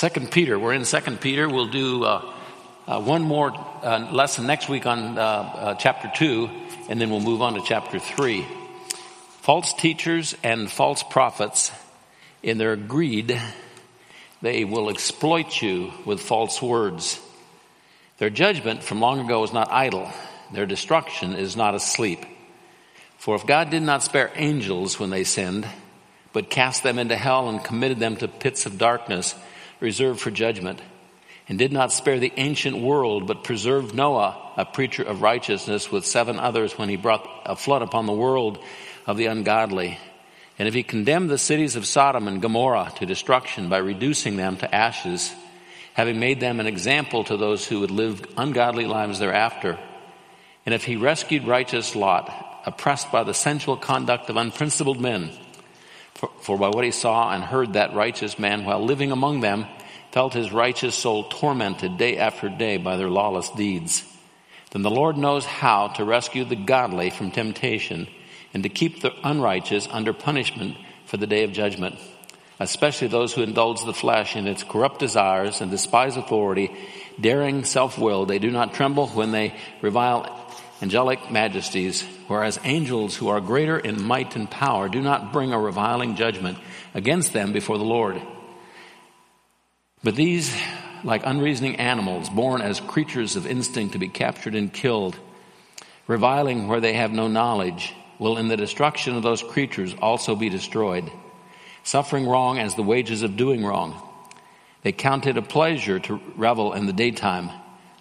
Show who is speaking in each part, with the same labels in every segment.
Speaker 1: Second Peter. We're in Second Peter. We'll do uh, uh, one more uh, lesson next week on uh, uh, chapter two, and then we'll move on to chapter three. False teachers and false prophets, in their greed, they will exploit you with false words. Their judgment from long ago is not idle. Their destruction is not asleep. For if God did not spare angels when they sinned, but cast them into hell and committed them to pits of darkness, reserved for judgment, and did not spare the ancient world, but preserved Noah, a preacher of righteousness, with seven others when he brought a flood upon the world of the ungodly. And if he condemned the cities of Sodom and Gomorrah to destruction by reducing them to ashes, having made them an example to those who would live ungodly lives thereafter, and if he rescued righteous Lot, oppressed by the sensual conduct of unprincipled men, for, for by what he saw and heard, that righteous man, while living among them, felt his righteous soul tormented day after day by their lawless deeds. Then the Lord knows how to rescue the godly from temptation and to keep the unrighteous under punishment for the day of judgment, especially those who indulge the flesh in its corrupt desires and despise authority, daring self-will. They do not tremble when they revile angelic majesties, whereas angels who are greater in might and power do not bring a reviling judgment against them before the Lord. But these, like unreasoning animals, born as creatures of instinct to be captured and killed, reviling where they have no knowledge, will in the destruction of those creatures also be destroyed, suffering wrong as the wages of doing wrong. They count it a pleasure to revel in the daytime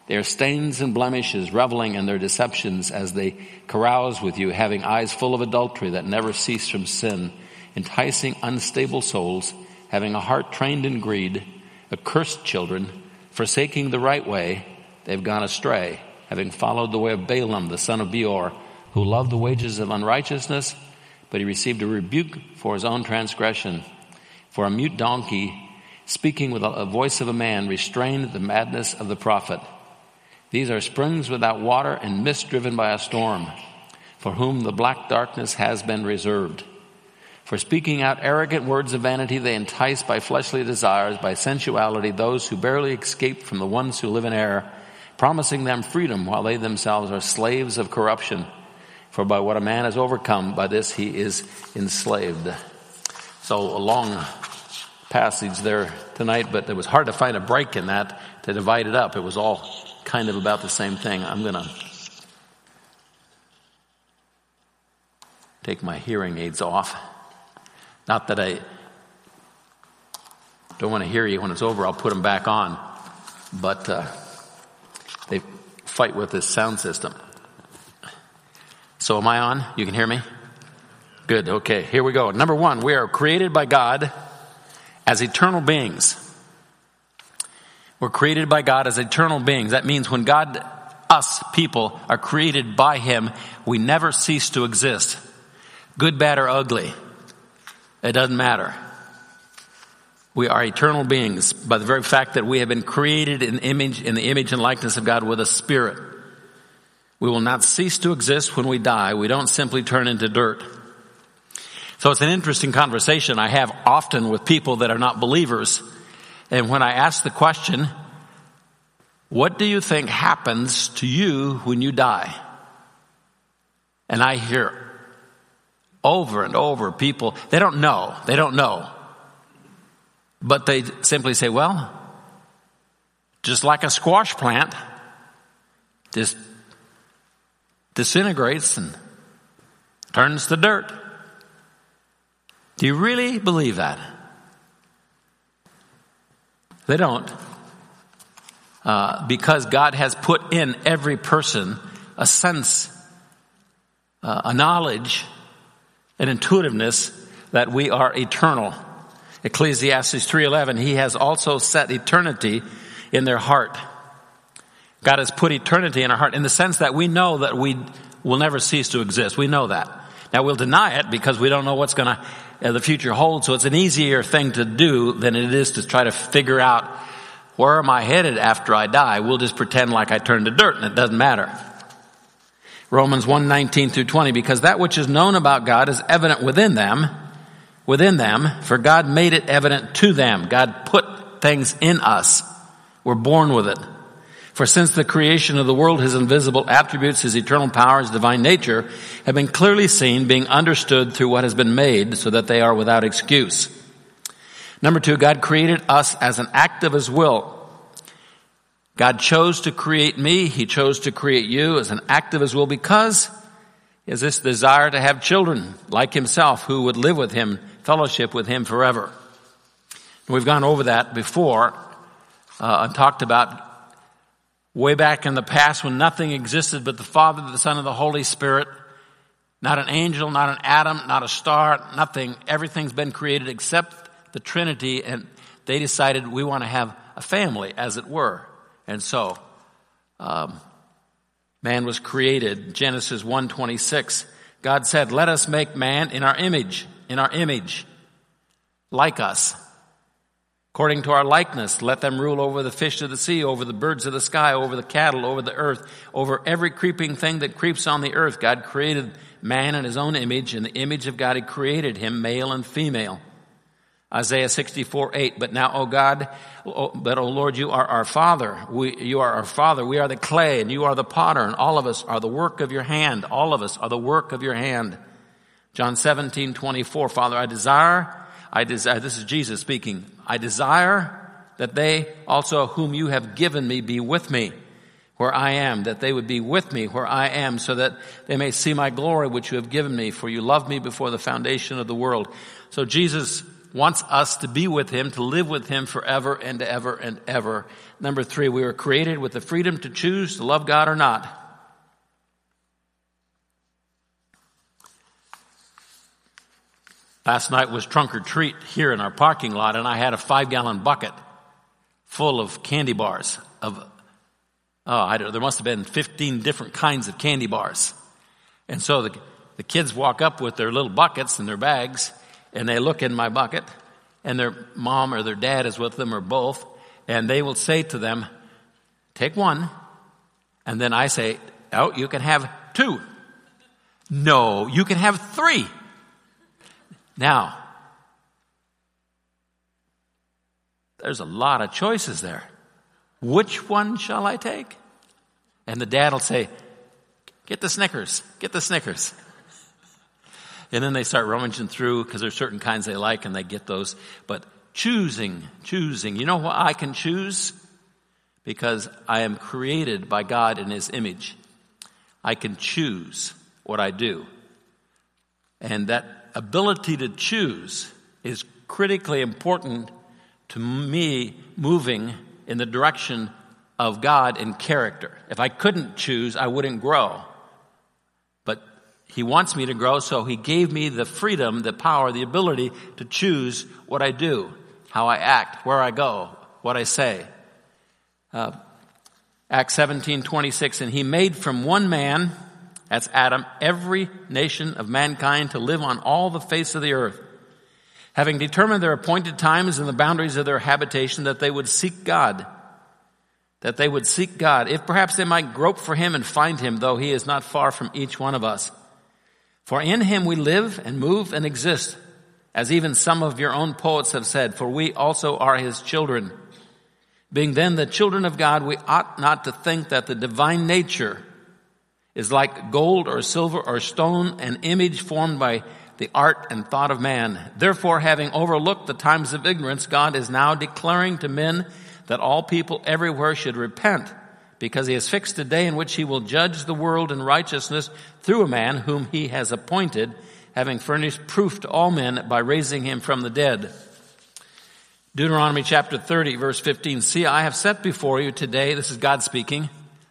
Speaker 1: their stains and blemishes, reveling in their deceptions as they carouse with you, having eyes full of adultery that never cease from sin, enticing unstable souls, having a heart trained in greed, accursed children, forsaking the right way, they've gone astray, having followed the way of Balaam, the son of Beor, who loved the wages of unrighteousness, but he received a rebuke for his own transgression. For a mute donkey, speaking with a voice of a man, restrained the madness of the prophet. These are springs without water and mist driven by a storm, for whom the black darkness has been reserved. For speaking out arrogant words of vanity, they entice by fleshly desires, by sensuality, those who barely escape from the ones who live in error, promising them freedom while they themselves are slaves of corruption. For by what a man has overcome, by this he is enslaved. So a long passage there tonight, but it was hard to find a break in that to divide it up. It was all kind of about the same thing. I'm going to take my hearing aids off. Not that I don't want to hear you when it's over, I'll put them back on. But uh, they fight with this sound system. So, am I on? You can hear me? Good, okay, here we go. Number one, we are created by God as eternal beings. We're created by God as eternal beings. That means when God, us people, are created by Him, we never cease to exist. Good, bad, or ugly. It doesn't matter. We are eternal beings by the very fact that we have been created in image, in the image and likeness of God with a spirit. We will not cease to exist when we die. We don't simply turn into dirt. So it's an interesting conversation I have often with people that are not believers and when I ask the question, what do you think happens to you when you die? And I hear over and over people, they don't know, they don't know. But they simply say, well, just like a squash plant, just disintegrates and turns to dirt. Do you really believe that? They don't. Uh, because God has put in every person a sense, uh, a knowledge, an intuitiveness that we are eternal. Ecclesiastes 3:11 he has also set eternity in their heart. God has put eternity in our heart in the sense that we know that we will never cease to exist. We know that. Now we'll deny it because we don't know what's going to uh, the future holds. So it's an easier thing to do than it is to try to figure out where am I headed after I die. We'll just pretend like I turned to dirt and it doesn't matter. Romans 1, 19 through 20, because that which is known about God is evident within them, within them, for God made it evident to them. God put things in us. We're born with it. For since the creation of the world, his invisible attributes, his eternal power, his divine nature have been clearly seen, being understood through what has been made so that they are without excuse. Number two, God created us as an act of his will. God chose to create me. He chose to create you as an act of his will because has this desire to have children like himself who would live with him, fellowship with him forever. We've gone over that before uh, and talked about way back in the past when nothing existed but the Father, the Son, and the Holy Spirit. Not an angel, not an atom, not a star, nothing. Everything's been created except the Trinity, and they decided we want to have a family, as it were. And so, um, man was created. Genesis 1:26. God said, "Let us make man in our image, in our image, like us." According to our likeness, let them rule over the fish of the sea, over the birds of the sky, over the cattle, over the earth, over every creeping thing that creeps on the earth. God created man in his own image. In the image of God, he created him, male and female. Isaiah 64, 8. But now, O God, but O Lord, you are our Father. We, you are our Father. We are the clay and you are the potter and all of us are the work of your hand. All of us are the work of your hand. John 17, 24. Father, I desire, I desire, this is Jesus speaking. I desire that they also whom you have given me be with me where I am, that they would be with me where I am so that they may see my glory which you have given me for you loved me before the foundation of the world. So Jesus wants us to be with Him, to live with Him forever and ever and ever. Number three, we were created with the freedom to choose to love God or not. Last night was trunk or treat here in our parking lot, and I had a five gallon bucket full of candy bars. Of oh, I don't, know, there must have been 15 different kinds of candy bars. And so the, the kids walk up with their little buckets and their bags, and they look in my bucket and their mom or their dad is with them or both and they will say to them, take one. And then I say, oh, you can have two. No, you can have three. Now, there's a lot of choices there. Which one shall I take? And the dad will say, get the Snickers, get the Snickers. And then they start rummaging through because there's certain kinds they like and they get those. But choosing, choosing. You know what I can choose? Because I am created by God in His image. I can choose what I do. And that ability to choose is critically important to me moving in the direction of God in character. If I couldn't choose, I wouldn't grow. He wants me to grow, so He gave me the freedom, the power, the ability to choose what I do, how I act, where I go, what I say. Uh, Acts 17, 26, and He made from one man, that's Adam, every nation of mankind to live on all the face of the earth, having determined their appointed times and the boundaries of their habitation, that they would seek God that they would seek God, if perhaps they might grope for him and find him, though he is not far from each one of us. For in him we live and move and exist, as even some of your own poets have said, for we also are his children. Being then the children of God, we ought not to think that the divine nature is like gold or silver or stone, an image formed by the art and thought of man. Therefore, having overlooked the times of ignorance, God is now declaring to men that all people everywhere should repent because he has fixed a day in which he will judge the world in righteousness through a man whom he has appointed, having furnished proof to all men by raising him from the dead. Deuteronomy chapter 30 verse 15. See, I have set before you today, this is God speaking,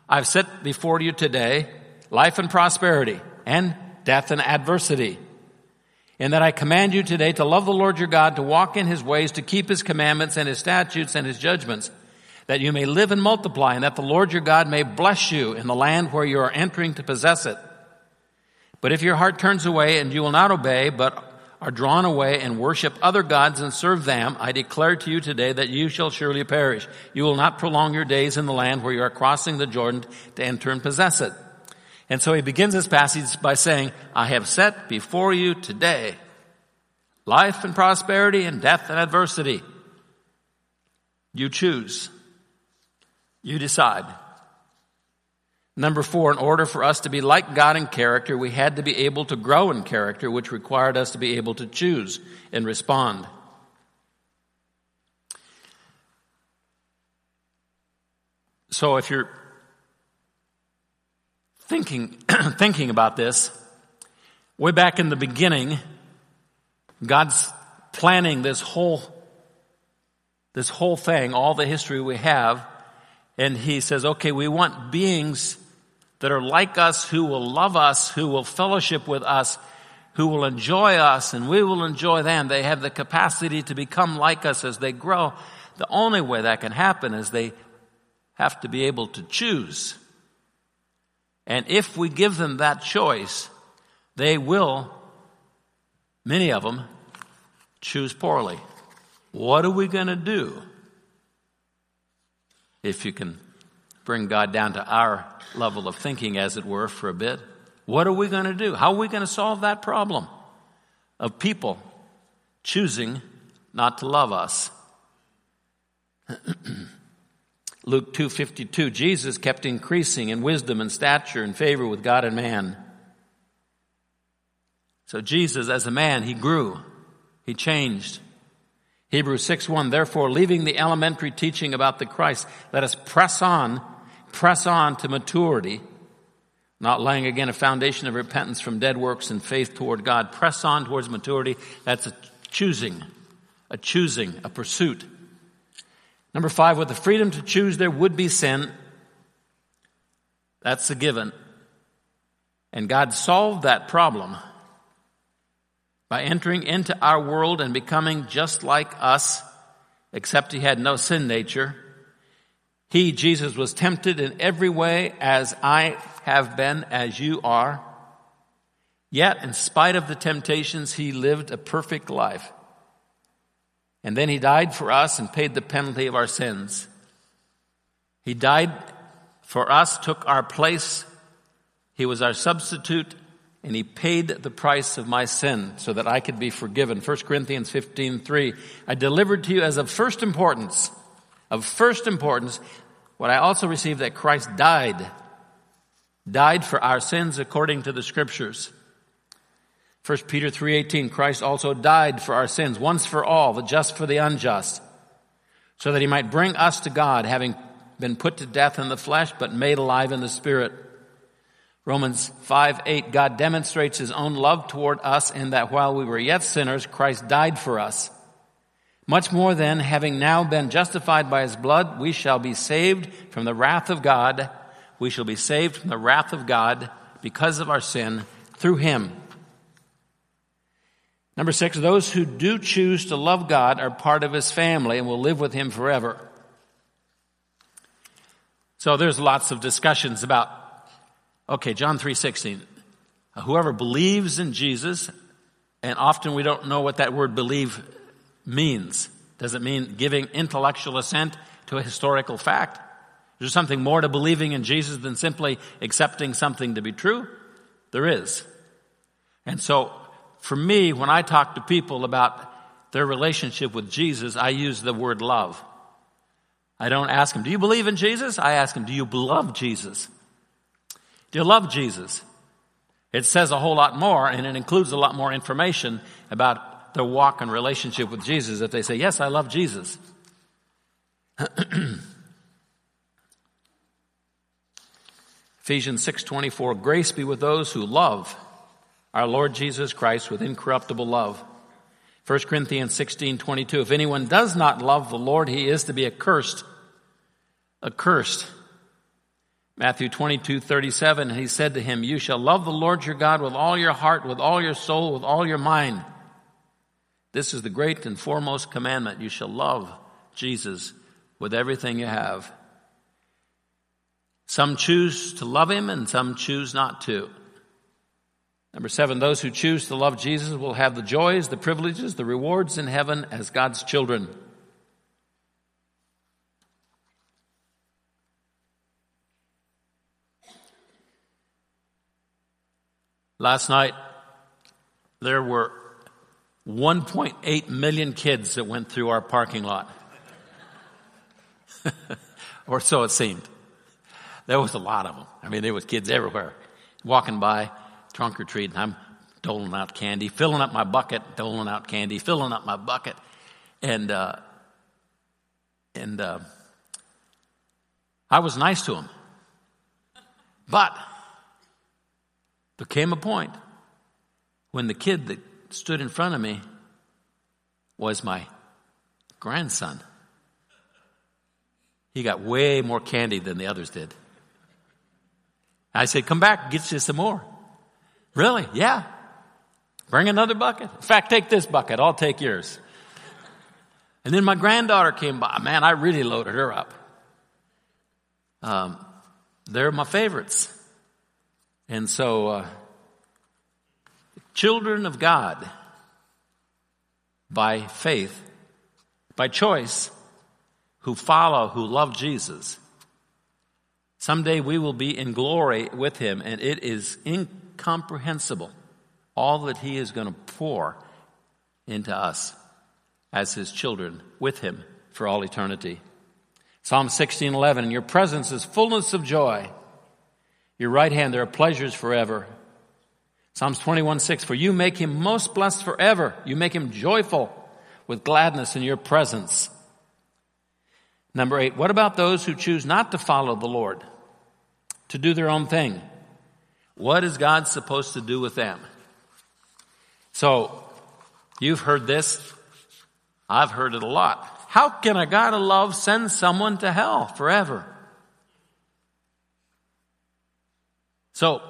Speaker 1: I have set before you today life and prosperity and death and adversity. In that I command you today to love the Lord your God, to walk in his ways, to keep his commandments and his statutes and his judgments that you may live and multiply, and that the Lord your God may bless you in the land where you are entering to possess it. But if your heart turns away and you will not obey, but are drawn away and worship other gods and serve them, I declare to you today that you shall surely perish. You will not prolong your days in the land where you are crossing the Jordan to enter and possess it. And so he begins this passage by saying, I have set before you today life and prosperity and death and adversity. You choose. You decide. Number four, in order for us to be like God in character, we had to be able to grow in character, which required us to be able to choose and respond. So if you're thinking, thinking about this, way back in the beginning, God's planning this whole, this whole thing, all the history we have, and He says, okay, we want beings that are like us, who will love us, who will fellowship with us, who will enjoy us, and we will enjoy them. They have the capacity to become like us as they grow. The only way that can happen is they have to be able to choose. And if we give them that choice, they will, many of them, choose poorly. What are we going to do if you can bring God down to our level of thinking, as it were, for a bit. What are we going to do? How are we going to solve that problem of people choosing not to love us? Luke 2:52 Jesus kept increasing in wisdom and stature and favor with God and man. So Jesus as a man he grew. He changed. Hebrews 6:1 Therefore leaving the elementary teaching about the Christ let us press on press on to maturity, not laying again a foundation of repentance from dead works and faith toward God. Press on towards maturity. That's a choosing, a choosing, a pursuit. Number five, with the freedom to choose, there would be sin. That's a given. And God solved that problem by entering into our world and becoming just like us, except he had no sin nature. He, Jesus, was tempted in every way as I have been, as you are. Yet, in spite of the temptations, he lived a perfect life. And then he died for us and paid the penalty of our sins. He died for us, took our place. He was our substitute and he paid the price of my sin so that I could be forgiven. 1 Corinthians 15, 3. I delivered to you as of first importance of first importance, what I also received that Christ died, died for our sins according to the scriptures. 1 Peter 3:18 Christ also died for our sins once for all the just for the unjust so that he might bring us to God having been put to death in the flesh but made alive in the spirit. Romans 5 8, God demonstrates his own love toward us in that while we were yet sinners, Christ died for us. Much more then, having now been justified by his blood, we shall be saved from the wrath of God. We shall be saved from the wrath of God because of our sin through him. Number six, those who do choose to love God are part of his family and will live with him forever. So there's lots of discussions about, okay, John 3.16, whoever believes in Jesus, and often we don't know what that word believe means. Does it mean giving intellectual assent to a historical fact? Is there something more to believing in Jesus than simply accepting something to be true? There is. And so, for me, when I talk to people about their relationship with Jesus, I use the word love. I don't ask them, do you believe in Jesus? I ask them, do you love Jesus? Do you love Jesus? It says a whole lot more and it includes a lot more information about their walk and relationship with Jesus if they say, Yes, I love Jesus. Ephesians 6:24 Grace be with those who love our Lord Jesus Christ with incorruptible love. 1 Corinthians 16:22 If anyone does not love the Lord he is to be accursed accursed. Matthew 22:37 he said to him you shall love the Lord your God with all your heart with all your soul with all your mind this is the great and foremost commandment. You shall love Jesus with everything you have. Some choose to love him and some choose not to. Number seven, those who choose to love Jesus will have the joys, the privileges, the rewards in heaven as God's children. Last night, there were 1.8 million kids that went through our parking lot. or so it seemed. There was a lot of them. I mean, there was kids everywhere walking by, trunk or treat, and I'm doling out candy, filling up my bucket, doling out candy, filling up my bucket. And, uh, and, uh, I was nice to them. But there came a point when the kid that stood in front of me was my grandson. He got way more candy than the others did. I said, Come back, get you some more. Really? Yeah. Bring another bucket. In fact, take this bucket. I'll take yours. And then my granddaughter came by. Man, I really loaded her up. Um, they're my favorites. And so, uh, children of God, by faith, by choice, who follow, who love Jesus, someday we will be in glory with him, and it is incomprehensible all that he is going to pour into us as his children with him for all eternity. Psalm 16:11 In your presence is fullness of joy. Your right hand there are pleasures forever. Psalms 21, 6, For you make him most blessed forever. You make him joyful with gladness in your presence. Number 8 What about those who choose not to follow the Lord? To do their own thing. What is God supposed to do with them? So, you've heard this. I've heard it a lot. How can a God of love send someone to hell forever? So,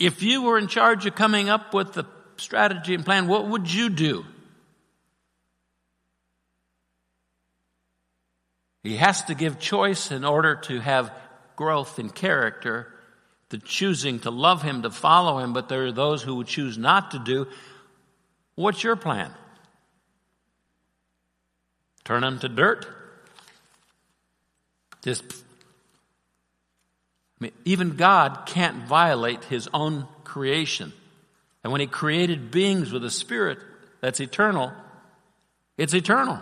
Speaker 1: if you were in charge of coming up with the strategy and plan, what would you do? He has to give choice in order to have growth in character, the choosing to love Him, to follow Him, but there are those who would choose not to do. What's your plan? Turn them to dirt? Just, I mean, even God can't violate his own creation. And when he created beings with a spirit that's eternal, it's eternal.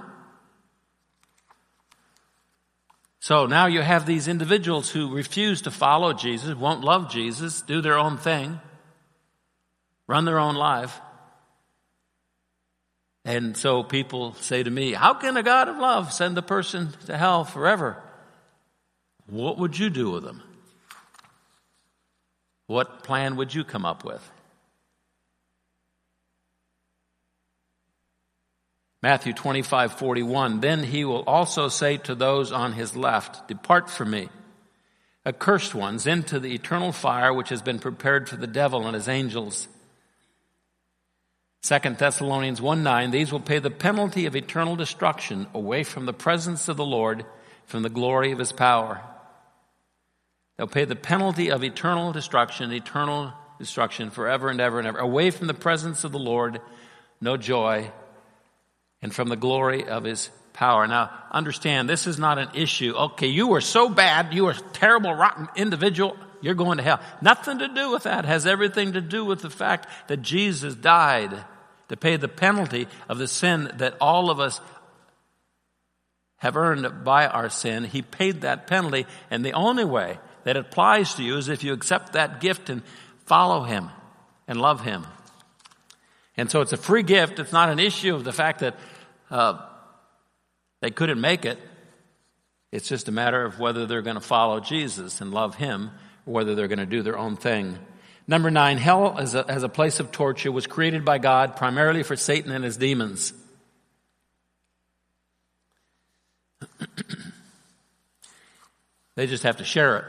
Speaker 1: So now you have these individuals who refuse to follow Jesus, won't love Jesus, do their own thing, run their own life. And so people say to me, How can a God of love send a person to hell forever? What would you do with them? What plan would you come up with? Matthew 25, 41. Then he will also say to those on his left, Depart from me, accursed ones, into the eternal fire which has been prepared for the devil and his angels. 2 Thessalonians 1 9, these will pay the penalty of eternal destruction away from the presence of the Lord, from the glory of his power. They'll pay the penalty of eternal destruction, eternal destruction forever and ever and ever, away from the presence of the Lord, no joy, and from the glory of his power. Now, understand, this is not an issue. Okay, you were so bad, you were a terrible, rotten individual, you're going to hell. Nothing to do with that. It has everything to do with the fact that Jesus died to pay the penalty of the sin that all of us have earned by our sin. He paid that penalty, and the only way that applies to you is if you accept that gift and follow Him and love Him. And so it's a free gift. It's not an issue of the fact that uh, they couldn't make it. It's just a matter of whether they're going to follow Jesus and love Him, or whether they're going to do their own thing Number nine, hell as a, as a place of torture was created by God primarily for Satan and his demons. they just have to share it.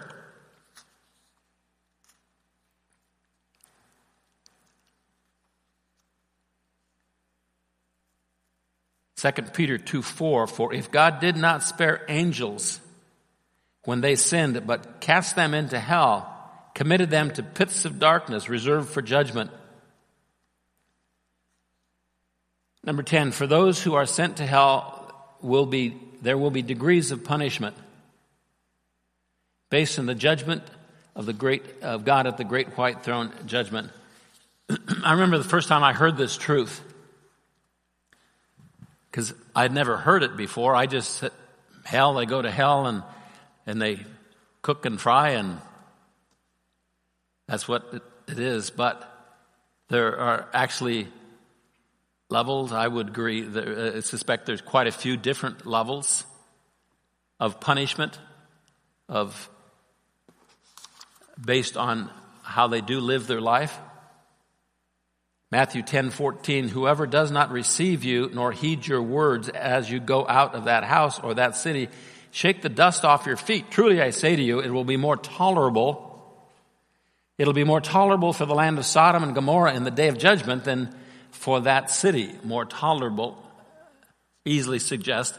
Speaker 1: Second Peter 2 4, for if God did not spare angels when they sinned, but cast them into hell, committed them to pits of darkness reserved for judgment. Number 10, for those who are sent to hell will be, there will be degrees of punishment based on the judgment of the great, of God at the great white throne judgment. I remember the first time I heard this truth because I'd never heard it before. I just said, hell, they go to hell and, and they cook and fry, and that's what it is. But there are actually levels. I would agree. There, I uh, suspect there's quite a few different levels of punishment, of based on how they do live their life. Matthew 10, 14, whoever does not receive you nor heed your words as you go out of that house or that city, shake the dust off your feet. Truly I say to you, it will be more tolerable. It'll be more tolerable for the land of Sodom and Gomorrah in the day of judgment than for that city. More tolerable easily suggest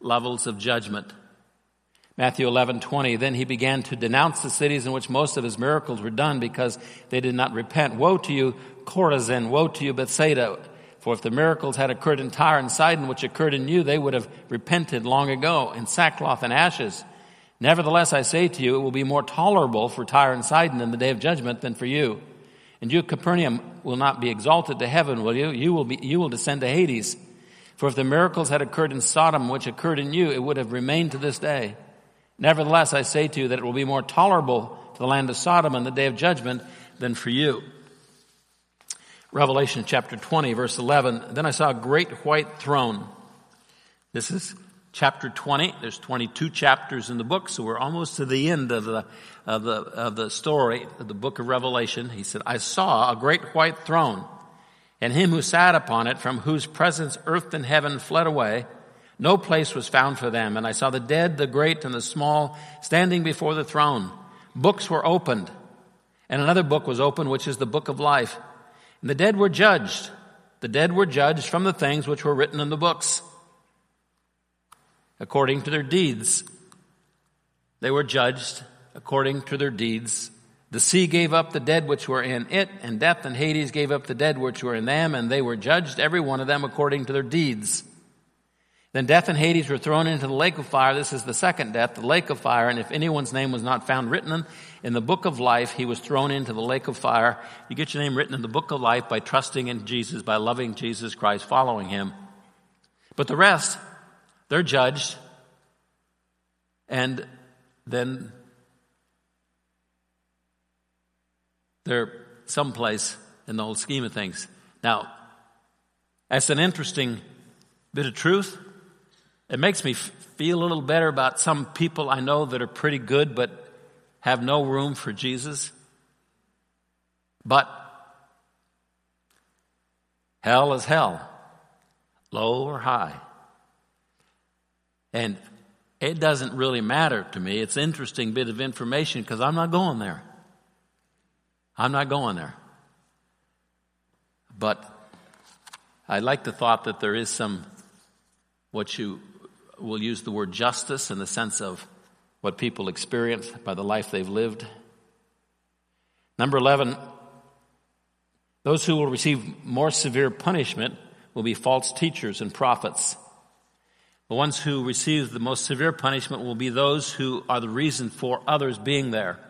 Speaker 1: levels of judgment. Matthew 11:20 Then he began to denounce the cities in which most of his miracles were done because they did not repent. Woe to you, Chorazin! Woe to you, Bethsaida! For if the miracles had occurred in Tyre and Sidon, which occurred in you, they would have repented long ago in sackcloth and ashes. Nevertheless, I say to you, it will be more tolerable for Tyre and Sidon in the day of judgment than for you. And you, Capernaum, will not be exalted to heaven, will you? You will, be, you will descend to Hades. For if the miracles had occurred in Sodom, which occurred in you, it would have remained to this day. Nevertheless, I say to you that it will be more tolerable to the land of Sodom in the day of judgment than for you. Revelation chapter 20, verse 11. Then I saw a great white throne. This is chapter 20. There's 22 chapters in the book, so we're almost to the end of the, of the, of the story of the book of Revelation. He said, I saw a great white throne and him who sat upon it, from whose presence earth and heaven fled away no place was found for them. And I saw the dead, the great, and the small standing before the throne. Books were opened. And another book was opened, which is the book of life. And the dead were judged. The dead were judged from the things which were written in the books, according to their deeds. They were judged according to their deeds. The sea gave up the dead which were in it, and death and Hades gave up the dead which were in them, and they were judged, every one of them, according to their deeds. Then death and Hades were thrown into the lake of fire. This is the second death, the lake of fire. And if anyone's name was not found written in the book of life, he was thrown into the lake of fire. You get your name written in the book of life by trusting in Jesus, by loving Jesus Christ, following him. But the rest, they're judged. And then they're someplace in the whole scheme of things. Now, that's an interesting bit of truth. It makes me feel a little better about some people I know that are pretty good but have no room for Jesus. But hell is hell, low or high. And it doesn't really matter to me. It's an interesting bit of information because I'm not going there. I'm not going there. But I like the thought that there is some what you we'll use the word justice in the sense of what people experience by the life they've lived. Number 11, those who will receive more severe punishment will be false teachers and prophets. The ones who receive the most severe punishment will be those who are the reason for others being there.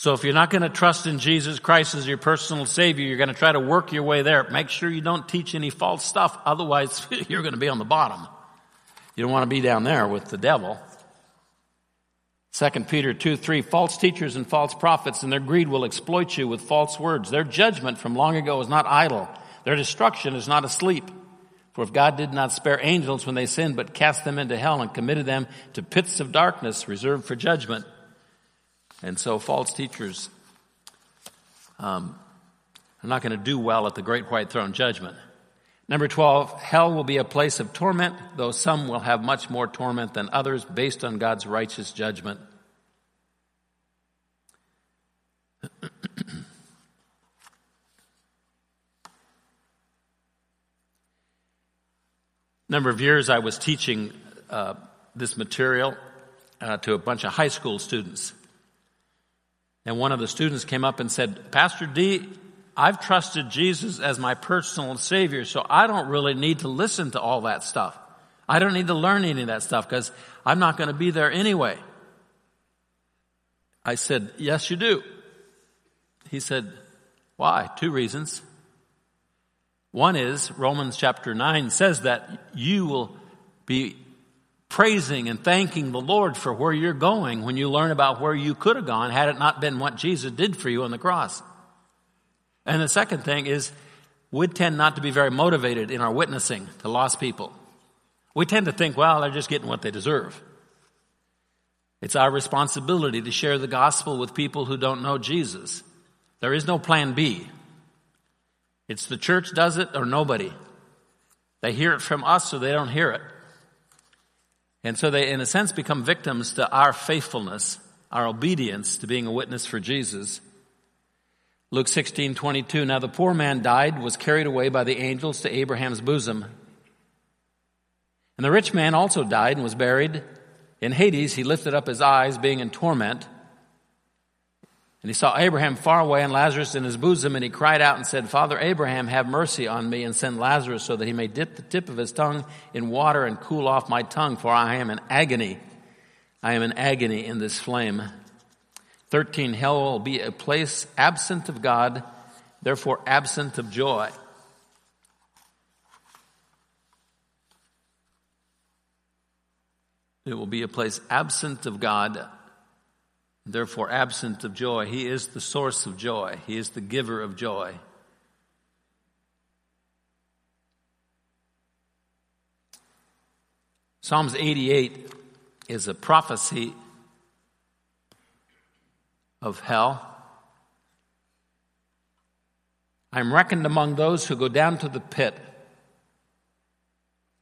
Speaker 1: So if you're not going to trust in Jesus Christ as your personal Savior, you're going to try to work your way there. Make sure you don't teach any false stuff. Otherwise, you're going to be on the bottom. You don't want to be down there with the devil. 2 Peter 2, 3, false teachers and false prophets and their greed will exploit you with false words. Their judgment from long ago is not idle. Their destruction is not asleep. For if God did not spare angels when they sinned, but cast them into hell and committed them to pits of darkness reserved for judgment, and so false teachers um, are not going to do well at the great white throne judgment. Number 12, hell will be a place of torment, though some will have much more torment than others based on God's righteous judgment. number of years I was teaching uh, this material uh, to a bunch of high school students. And one of the students came up and said, Pastor D, I've trusted Jesus as my personal Savior, so I don't really need to listen to all that stuff. I don't need to learn any of that stuff because I'm not going to be there anyway. I said, Yes, you do. He said, Why? Two reasons. One is Romans chapter 9 says that you will be praising and thanking the Lord for where you're going when you learn about where you could have gone had it not been what Jesus did for you on the cross. And the second thing is we tend not to be very motivated in our witnessing to lost people. We tend to think, well, they're just getting what they deserve. It's our responsibility to share the gospel with people who don't know Jesus. There is no plan B. It's the church does it or nobody. They hear it from us or they don't hear it. And so they, in a sense, become victims to our faithfulness, our obedience to being a witness for Jesus. Luke 16, 22. Now the poor man died, was carried away by the angels to Abraham's bosom. And the rich man also died and was buried. In Hades, he lifted up his eyes, being in torment. And he saw Abraham far away and Lazarus in his bosom, and he cried out and said, Father Abraham, have mercy on me and send Lazarus so that he may dip the tip of his tongue in water and cool off my tongue, for I am in agony. I am in agony in this flame. 13, hell will be a place absent of God, therefore absent of joy. It will be a place absent of God, therefore absent of joy. He is the source of joy, He is the giver of joy. Psalms 88 is a prophecy of hell. I'm reckoned among those who go down to the pit.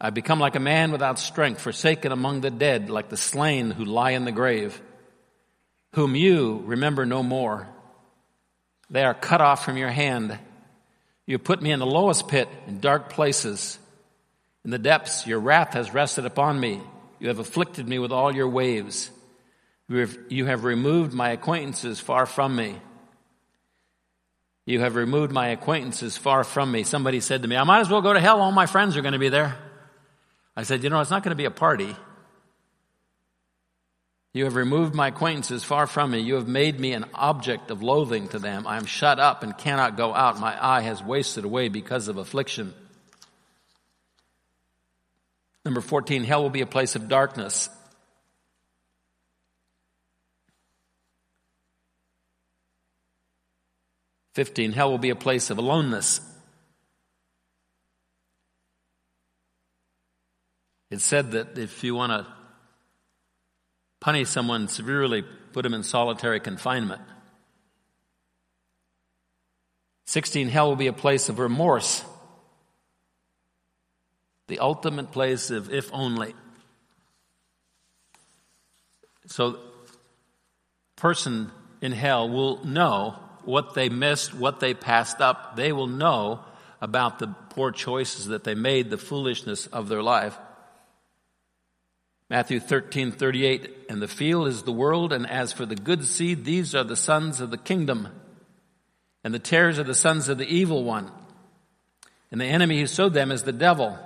Speaker 1: I become like a man without strength, forsaken among the dead, like the slain who lie in the grave whom you remember no more. They are cut off from your hand. You put me in the lowest pit, in dark places. In the depths, your wrath has rested upon me. You have afflicted me with all your waves. You have, removed my acquaintances far from me. You have removed my acquaintances far from me. Somebody said to me, I might as well go to hell. All my friends are going to be there. I said, You know, it's not going to be a party. You have removed my acquaintances far from me. You have made me an object of loathing to them. I am shut up and cannot go out. My eye has wasted away because of affliction. Number 14, hell will be a place of darkness. Fifteen, hell will be a place of aloneness. It said that if you want to punish someone severely, put him in solitary confinement. 16, hell will be a place of remorse. The ultimate place of if only. So, person in hell will know what they missed, what they passed up. They will know about the poor choices that they made, the foolishness of their life. Matthew 13, 38, and the field is the world, and as for the good seed, these are the sons of the kingdom, and the tares are the sons of the evil one. And the enemy who sowed them is the devil,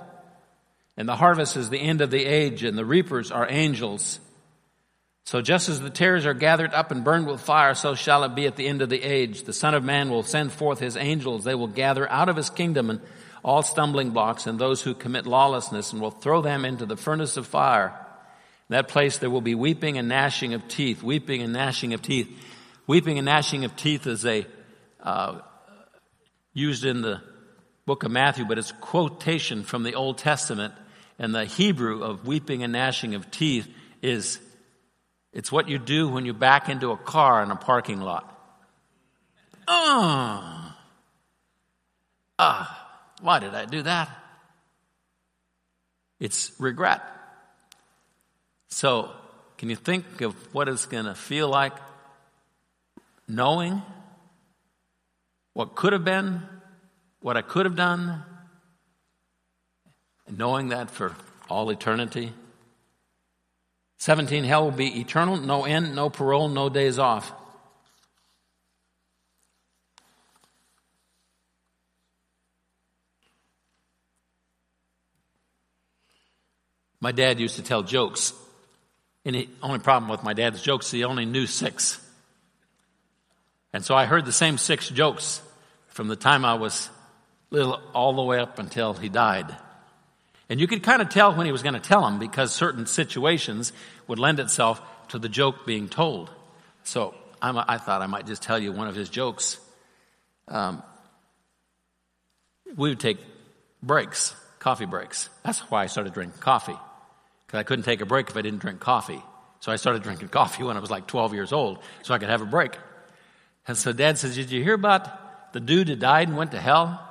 Speaker 1: and the harvest is the end of the age, and the reapers are angels. So just as the tares are gathered up and burned with fire, so shall it be at the end of the age. The Son of Man will send forth his angels. They will gather out of his kingdom and all stumbling blocks and those who commit lawlessness and will throw them into the furnace of fire that place there will be weeping and gnashing of teeth. Weeping and gnashing of teeth. Weeping and gnashing of teeth is a uh, used in the book of Matthew, but it's quotation from the Old Testament. And the Hebrew of weeping and gnashing of teeth is it's what you do when you back into a car in a parking lot. Oh, ah, why did I do that? It's regret. So, can you think of what it's going to feel like knowing what could have been, what I could have done, and knowing that for all eternity? 17, hell will be eternal, no end, no parole, no days off. My dad used to tell jokes and the only problem with my dad's jokes, he only knew six. And so I heard the same six jokes from the time I was little all the way up until he died. And you could kind of tell when he was going to tell them because certain situations would lend itself to the joke being told. So I'm, i thought I might just tell you one of his jokes. Um, we would take breaks, coffee breaks. That's why I started drinking coffee. Because I couldn't take a break if I didn't drink coffee. So I started drinking coffee when I was like 12 years old so I could have a break. And so dad says, Did you hear about the dude who died and went to hell?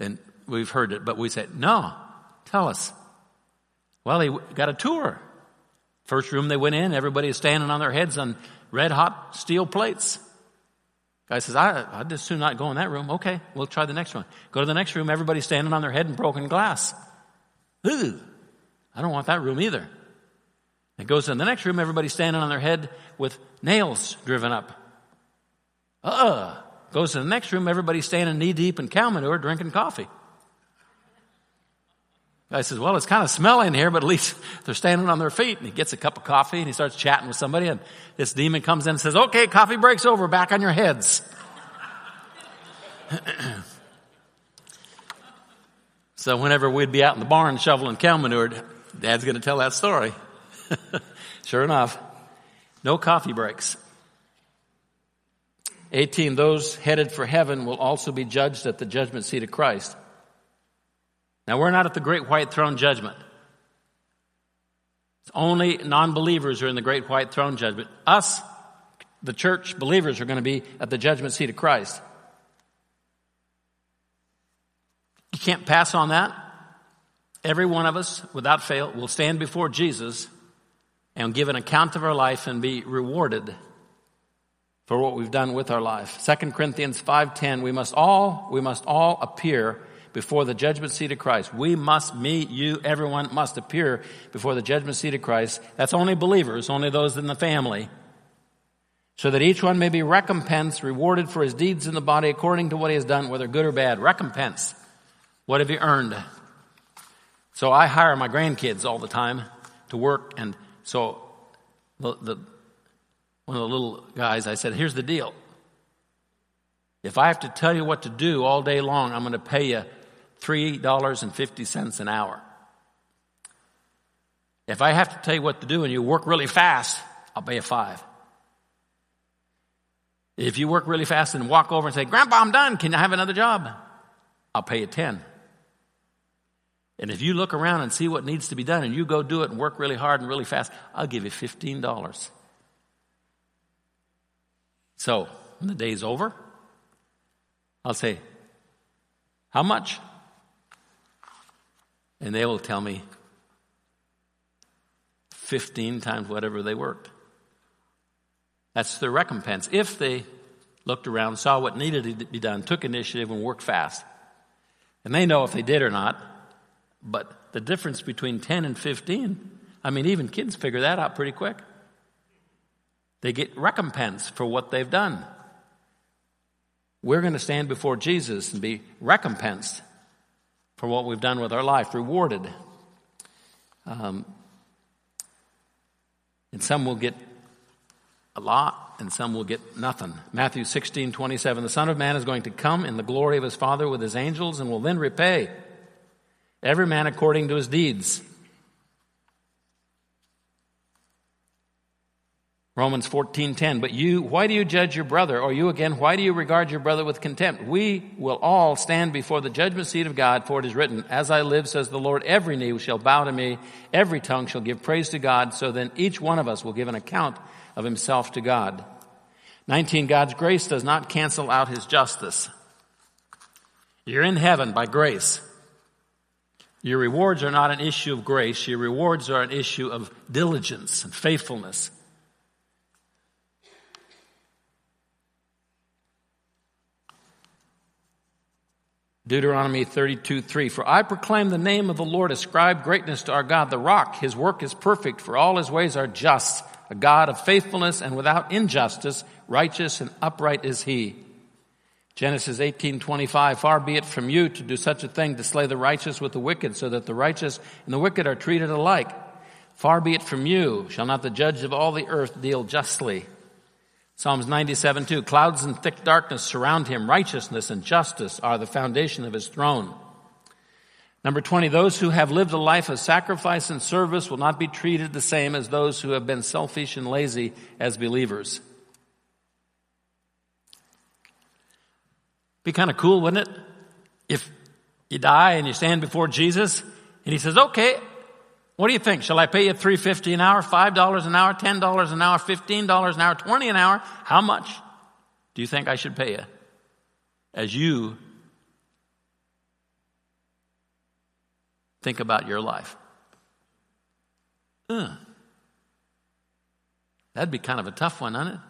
Speaker 1: And we've heard it, but we said, No, tell us. Well, he got a tour. First room they went in, everybody is standing on their heads on red hot steel plates. Guy says, I, I'd just soon not go in that room. Okay, we'll try the next one. Go to the next room, everybody's standing on their head in broken glass. Ooh, I don't want that room either. It goes to the next room, everybody's standing on their head with nails driven up. Uh-uh. Goes to the next room, everybody's standing knee deep in cow manure drinking coffee. Guy says, Well, it's kind of smelly in here, but at least they're standing on their feet. And he gets a cup of coffee and he starts chatting with somebody. And this demon comes in and says, Okay, coffee breaks over, back on your heads. so, whenever we'd be out in the barn shoveling cow manure, Dad's going to tell that story. sure enough, no coffee breaks. 18, those headed for heaven will also be judged at the judgment seat of Christ. Now, we're not at the great white throne judgment. It's only non believers are in the great white throne judgment. Us, the church believers, are going to be at the judgment seat of Christ. You can't pass on that. Every one of us, without fail, will stand before Jesus and give an account of our life and be rewarded for what we've done with our life. 2 Corinthians 5:10 we must all we must all appear before the judgment seat of Christ. We must meet you, everyone must appear before the judgment seat of Christ. That's only believers, only those in the family. So that each one may be recompensed, rewarded for his deeds in the body according to what he has done, whether good or bad. Recompense. What have you earned? So I hire my grandkids all the time to work, and so the, the one of the little guys, I said, here's the deal. If I have to tell you what to do all day long, I'm going to pay you $3.50 an hour. If I have to tell you what to do and you work really fast, I'll pay you five. If you work really fast and walk over and say, Grandpa, I'm done. Can I have another job? I'll pay you 10. And if you look around and see what needs to be done and you go do it and work really hard and really fast, I'll give you $15. So, when the day's over, I'll say, How much? And they will tell me 15 times whatever they worked. That's their recompense. If they looked around, saw what needed to be done, took initiative, and worked fast. And they know if they did or not. But the difference between 10 and 15, I mean, even kids figure that out pretty quick. They get recompense for what they've done. We're going to stand before Jesus and be recompensed for what we've done with our life, rewarded. Um, and some will get a lot, and some will get nothing. Matthew 16, 27. The Son of Man is going to come in the glory of his Father with his angels and will then repay every man according to his deeds. Romans 14:10 But you why do you judge your brother? Or you again why do you regard your brother with contempt? We will all stand before the judgment seat of God for it is written as I live says the Lord every knee shall bow to me every tongue shall give praise to God so then each one of us will give an account of himself to God. 19 God's grace does not cancel out his justice. You're in heaven by grace Your rewards are not an issue of grace your rewards are an issue of diligence and faithfulness Deuteronomy 32, 3. For I proclaim the name of the Lord, ascribe greatness to our God, the rock. His work is perfect, for all his ways are just. A God of faithfulness and without injustice, righteous and upright is he. Genesis 18:25 Far be it from you to do such a thing to slay the righteous with the wicked so that the righteous and the wicked are treated alike. Far be it from you shall not the judge of all the earth deal justly. Psalms 97, 2. Clouds and thick darkness surround him. Righteousness and justice are the foundation of his throne. Number 20, those who have lived a life of sacrifice and service will not be treated the same as those who have been selfish and lazy as believers. Be kind of cool, wouldn't it? If you die and you stand before Jesus and he says, okay, what do you think? Shall I pay you three fifty an hour, five dollars an hour, ten dollars an hour, fifteen dollars an hour, twenty an hour? How much do you think I should pay you? As you think about your life. That'd be kind of a tough one, wouldn't it?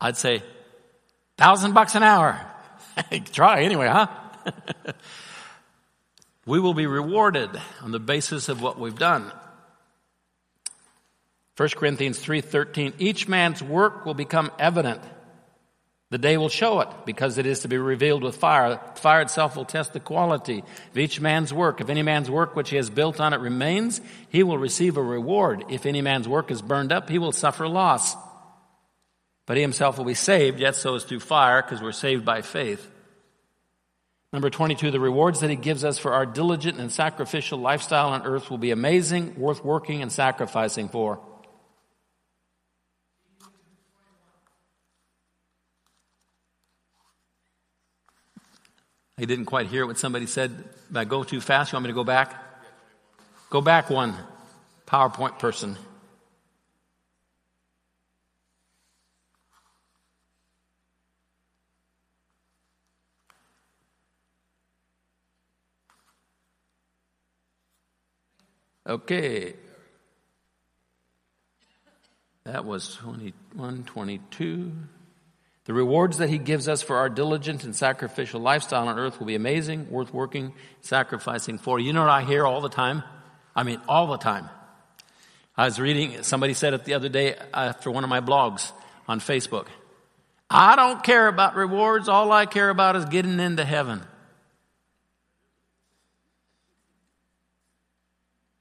Speaker 1: I'd say, thousand bucks an hour. Try anyway, huh? we will be rewarded on the basis of what we've done. 1 Corinthians 3:13 Each man's work will become evident. The day will show it because it is to be revealed with fire. Fire itself will test the quality of each man's work. If any man's work which he has built on it remains, he will receive a reward. If any man's work is burned up, he will suffer loss. But he himself will be saved, yet so is through fire, because we're saved by faith. Number 22, the rewards that he gives us for our diligent and sacrificial lifestyle on earth will be amazing, worth working and sacrificing for. I didn't quite hear what somebody said. Did I go too fast? You want me to go back? Go back one. PowerPoint person. Okay. That was 21, 22. The rewards that he gives us for our diligent and sacrificial lifestyle on earth will be amazing, worth working, sacrificing for. You know what I hear all the time? I mean, all the time. I was reading, somebody said it the other day after one of my blogs on Facebook. I don't care about rewards. All I care about is getting into heaven.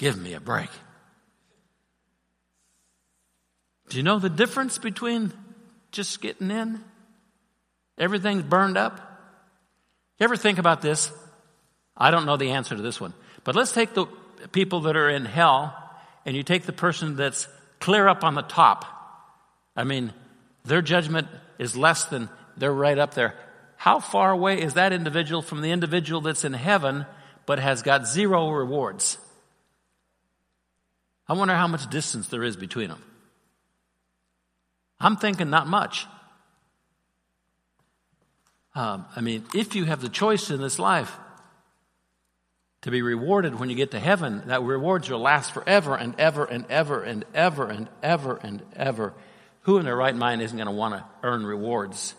Speaker 1: Give me a break. Do you know the difference between just getting in? Everything's burned up. You ever think about this? I don't know the answer to this one. But let's take the people that are in hell and you take the person that's clear up on the top. I mean, their judgment is less than they're right up there. How far away is that individual from the individual that's in heaven but has got zero rewards? I wonder how much distance there is between them. I'm thinking not much. Um, I mean, if you have the choice in this life to be rewarded when you get to heaven, that rewards will last forever and ever and ever and ever and ever and ever. Who in their right mind isn't going to want to earn rewards?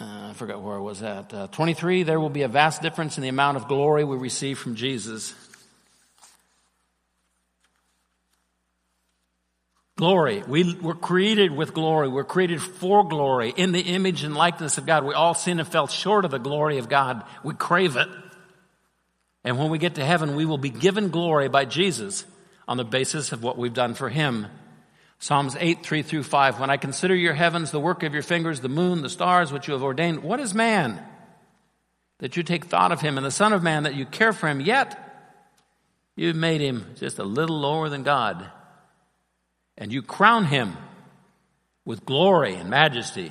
Speaker 1: Uh, I forgot where I was at. Uh, 23, there will be a vast difference in the amount of glory we receive from Jesus. Glory. We were created with glory. We're created for glory in the image and likeness of God. We all sin and fell short of the glory of God. We crave it. And when we get to heaven, we will be given glory by Jesus on the basis of what we've done for Him. Psalms 8, 3 through 5. When I consider your heavens, the work of your fingers, the moon, the stars, which you have ordained, what is man that you take thought of him, and the Son of Man that you care for him? Yet you've made him just a little lower than God, and you crown him with glory and majesty.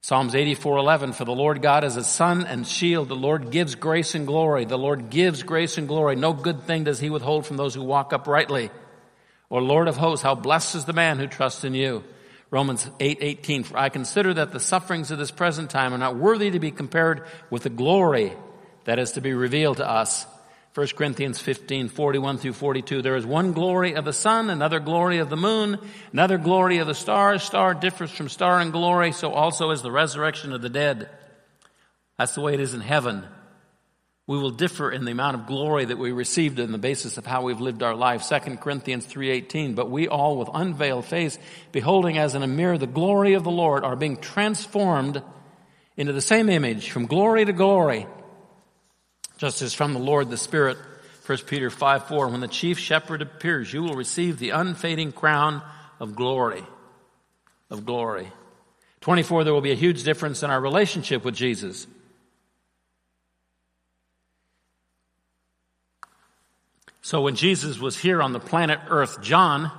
Speaker 1: Psalms 84:11 For the Lord God is a sun and shield the Lord gives grace and glory the Lord gives grace and glory no good thing does he withhold from those who walk uprightly or Lord of hosts, how blessed is the man who trusts in you. Romans 8, 18, for I consider that the sufferings of this present time are not worthy to be compared with the glory that is to be revealed to us. 1 Corinthians 15, 41 through 42. There is one glory of the sun, another glory of the moon, another glory of the stars. Star differs from star in glory, so also is the resurrection of the dead. That's the way it is in heaven. We will differ in the amount of glory that we received on the basis of how we've lived our life. 2 Corinthians 3.18, but we all with unveiled face, beholding as in a mirror the glory of the Lord, are being transformed into the same image from glory to glory, just as from the Lord the Spirit 1 Peter 5 4, when the chief shepherd appears, you will receive the unfading crown of glory. Of glory. 24, there will be a huge difference in our relationship with Jesus. So when Jesus was here on the planet Earth, John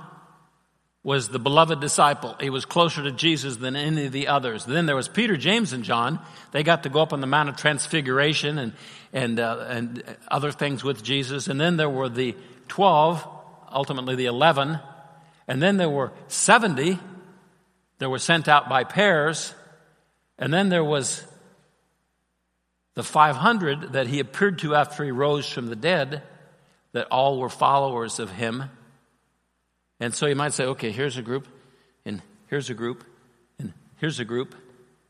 Speaker 1: was the beloved disciple. He was closer to Jesus than any of the others. Then there was Peter, James, and John. They got to go up on the Mount of Transfiguration and, and, uh, and other things with Jesus. And then there were the 12, ultimately the 11. And then there were 70 that were sent out by pairs. And then there was the 500 that he appeared to after he rose from the dead that all were followers of him. And so you might say, okay, here's a group, and here's a group, and here's a group,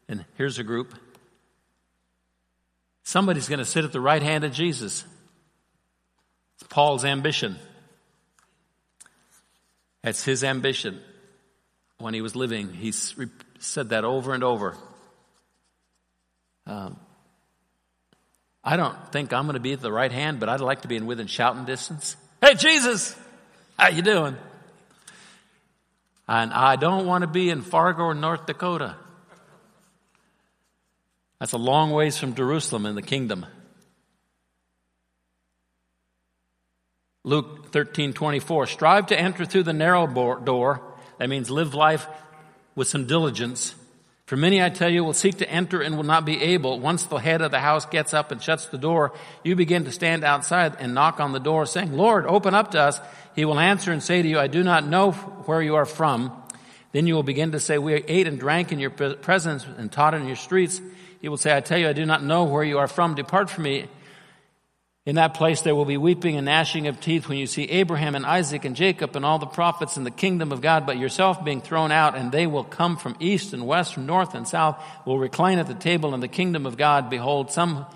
Speaker 1: and here's a group. Somebody's going to sit at the right hand of Jesus. It's Paul's ambition. That's his ambition when he was living. He said that over and over. Um, I don't think I'm going to be at the right hand, but I'd like to be in within shouting distance. Hey, Jesus, how you doing? And I don't want to be in Fargo, North Dakota. That's a long ways from Jerusalem in the kingdom. Luke 13, 24. Strive to enter through the narrow door. That means live life with some diligence for many, I tell you, will seek to enter and will not be able. Once the head of the house gets up and shuts the door, you begin to stand outside and knock on the door saying, Lord, open up to us. He will answer and say to you, I do not know where you are from. Then you will begin to say, we ate and drank in your presence and taught in your streets. He will say, I tell you, I do not know where you are from. Depart from me, in that place there will be weeping and gnashing of teeth when you see Abraham and Isaac and Jacob and all the prophets in the kingdom of God, but yourself being thrown out, and they will come from east and west, from north and south, will recline at the table in the kingdom of God. Behold, some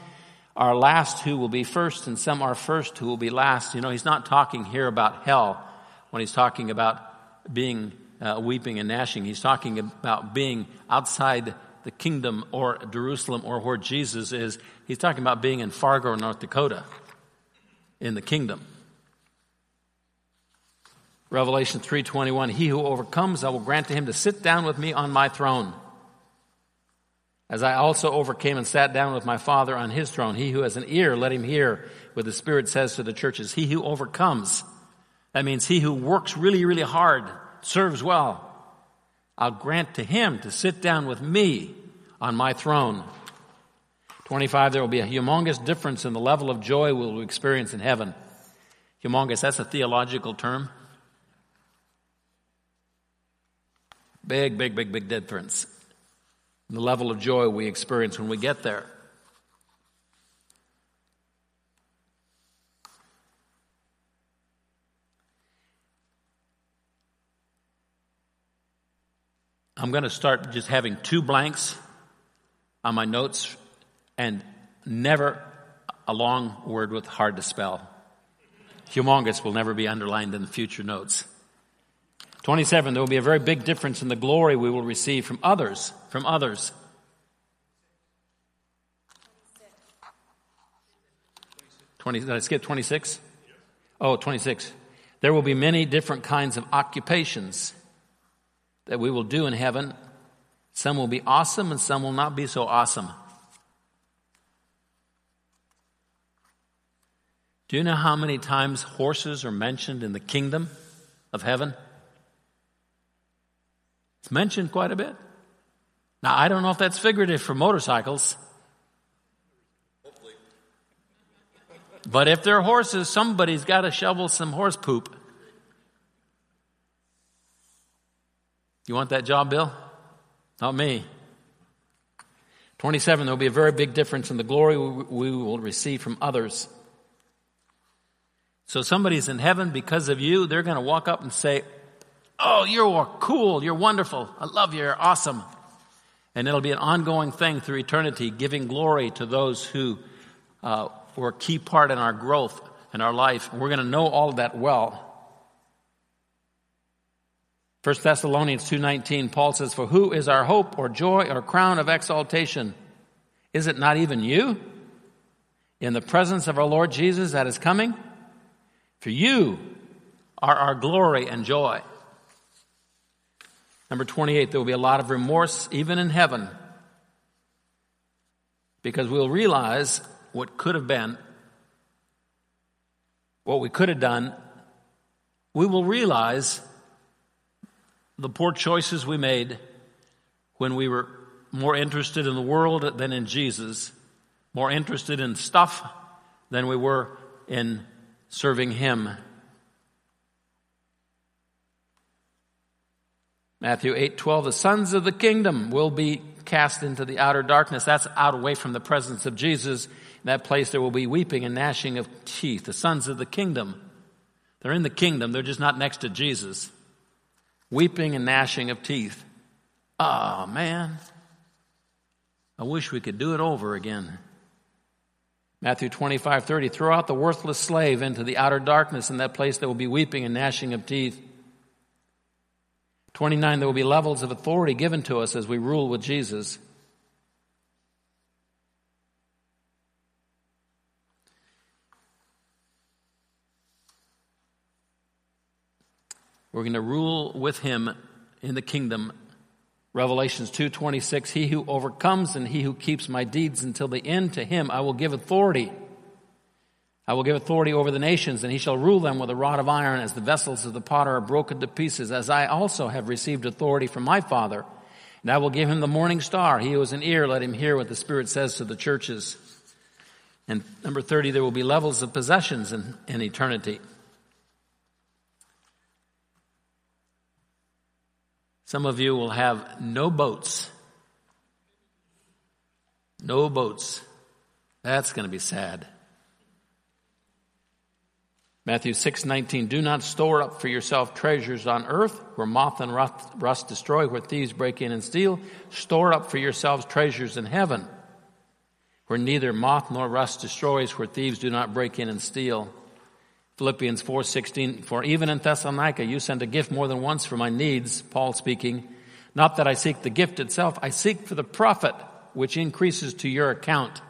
Speaker 1: are last who will be first, and some are first who will be last. You know, he's not talking here about hell when he's talking about being uh, weeping and gnashing. He's talking about being outside the kingdom or Jerusalem or where Jesus is. He's talking about being in Fargo, North Dakota in the kingdom. Revelation 3:21 He who overcomes I will grant to him to sit down with me on my throne. As I also overcame and sat down with my Father on his throne he who has an ear let him hear what the Spirit says to the churches. He who overcomes that means he who works really really hard serves well I'll grant to him to sit down with me on my throne 25, there will be a humongous difference in the level of joy we'll experience in heaven. Humongous, that's a theological term. Big, big, big, big difference in the level of joy we experience when we get there. I'm going to start just having two blanks on my notes and never a long word with hard to spell. Humongous will never be underlined in the future notes. 27, there will be a very big difference in the glory we will receive from others, from others. Twenty, did I skip 26? Oh, 26. There will be many different kinds of occupations that we will do in heaven. Some will be awesome and some will not be so awesome. Do you know how many times horses are mentioned in the kingdom of heaven? It's mentioned quite a bit. Now, I don't know if that's figurative for motorcycles. But if they're horses, somebody's got to shovel some horse poop. You want that job, Bill? Not me. 27, there will be a very big difference in the glory we will receive from others. So somebody's in heaven because of you, they're going to walk up and say, Oh, you're cool. You're wonderful. I love you. You're awesome. And it'll be an ongoing thing through eternity, giving glory to those who uh, were a key part in our growth in our life. We're going to know all of that well. 1 Thessalonians 2.19, Paul says, For who is our hope or joy or crown of exaltation? Is it not even you? In the presence of our Lord Jesus that is coming? For you are our glory and joy. Number 28, there will be a lot of remorse even in heaven because we'll realize what could have been, what we could have done. We will realize the poor choices we made when we were more interested in the world than in Jesus, more interested in stuff than we were in serving Him. Matthew 8 12, the sons of the kingdom will be cast into the outer darkness. That's out away from the presence of Jesus. In that place there will be weeping and gnashing of teeth. The sons of the kingdom. They're in the kingdom, they're just not next to Jesus. Weeping and gnashing of teeth. Oh man. I wish we could do it over again. Matthew 25, 30, throw out the worthless slave into the outer darkness. In that place there will be weeping and gnashing of teeth. 29, there will be levels of authority given to us as we rule with Jesus. We're going to rule with him in the kingdom. Revelations 2:26 He who overcomes and he who keeps my deeds until the end to him I will give authority I will give authority over the nations, and he shall rule them with a rod of iron, as the vessels of the potter are broken to pieces, as I also have received authority from my Father. And I will give him the morning star. He who has an ear, let him hear what the Spirit says to the churches. And number 30, there will be levels of possessions in, in eternity. Some of you will have no boats. No boats. That's going to be sad. Matthew 6, 19, do not store up for yourself treasures on earth where moth and rust destroy, where thieves break in and steal. Store up for yourselves treasures in heaven where neither moth nor rust destroys, where thieves do not break in and steal. Philippians 4:16 For even in Thessalonica you sent a gift more than once for my needs, Paul speaking. Not that I seek the gift itself, I seek for the profit which increases to your account.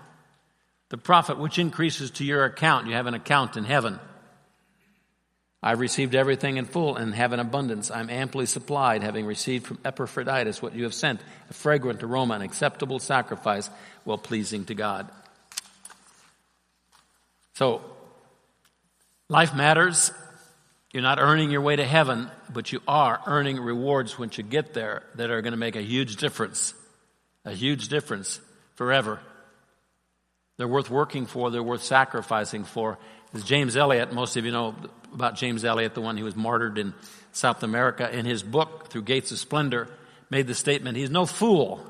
Speaker 1: The profit which increases to your account. You have an account in heaven. I've received everything in full and have an abundance. I'm amply supplied, having received from Epaphroditus what you have sent, a fragrant aroma, an acceptable sacrifice, well pleasing to God. So, life matters. You're not earning your way to heaven, but you are earning rewards once you get there that are going to make a huge difference. A huge difference forever. They're worth working for, they're worth sacrificing for. As James Elliot, most of you know about James Elliot, the one who was martyred in South America, in his book, Through Gates of Splendor, made the statement, he's no fool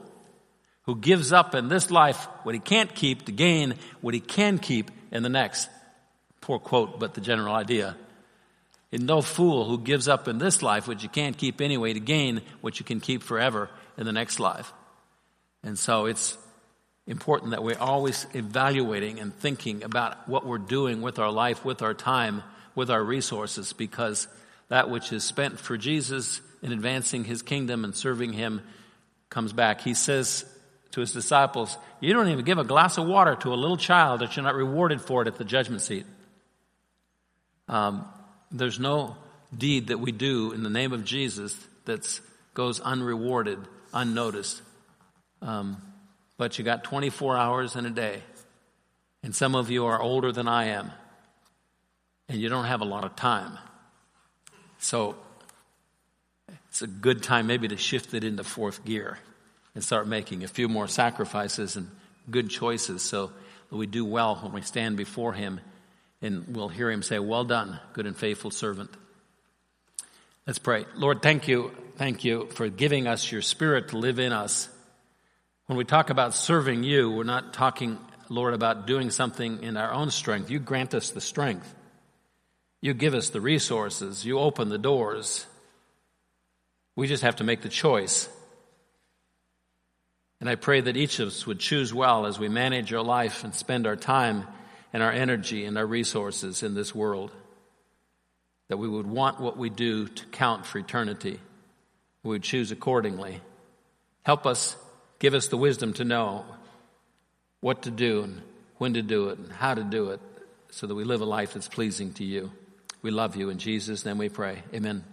Speaker 1: who gives up in this life what he can't keep to gain what he can keep in the next. Poor quote, but the general idea. He's no fool who gives up in this life what you can't keep anyway to gain what you can keep forever in the next life. And so it's important that we're always evaluating and thinking about what we're doing with our life, with our time, with our resources because that which is spent for Jesus in advancing his kingdom and serving him comes back. He says to his disciples, You don't even give a glass of water to a little child that you're not rewarded for it at the judgment seat. Um, there's no deed that we do in the name of Jesus that goes unrewarded, unnoticed. Um, but you got 24 hours in a day. And some of you are older than I am and you don't have a lot of time. So it's a good time maybe to shift it into fourth gear and start making a few more sacrifices and good choices so that we do well when we stand before Him and we'll hear Him say, Well done, good and faithful servant. Let's pray. Lord, thank you. Thank you for giving us your Spirit to live in us. When we talk about serving you, we're not talking, Lord, about doing something in our own strength. You grant us the strength. You give us the resources. You open the doors. We just have to make the choice. And I pray that each of us would choose well as we manage our life and spend our time and our energy and our resources in this world. That we would want what we do to count for eternity. We would choose accordingly. Help us, give us the wisdom to know what to do and when to do it and how to do it so that we live a life that's pleasing to you. We love you. In Jesus' name we pray. Amen.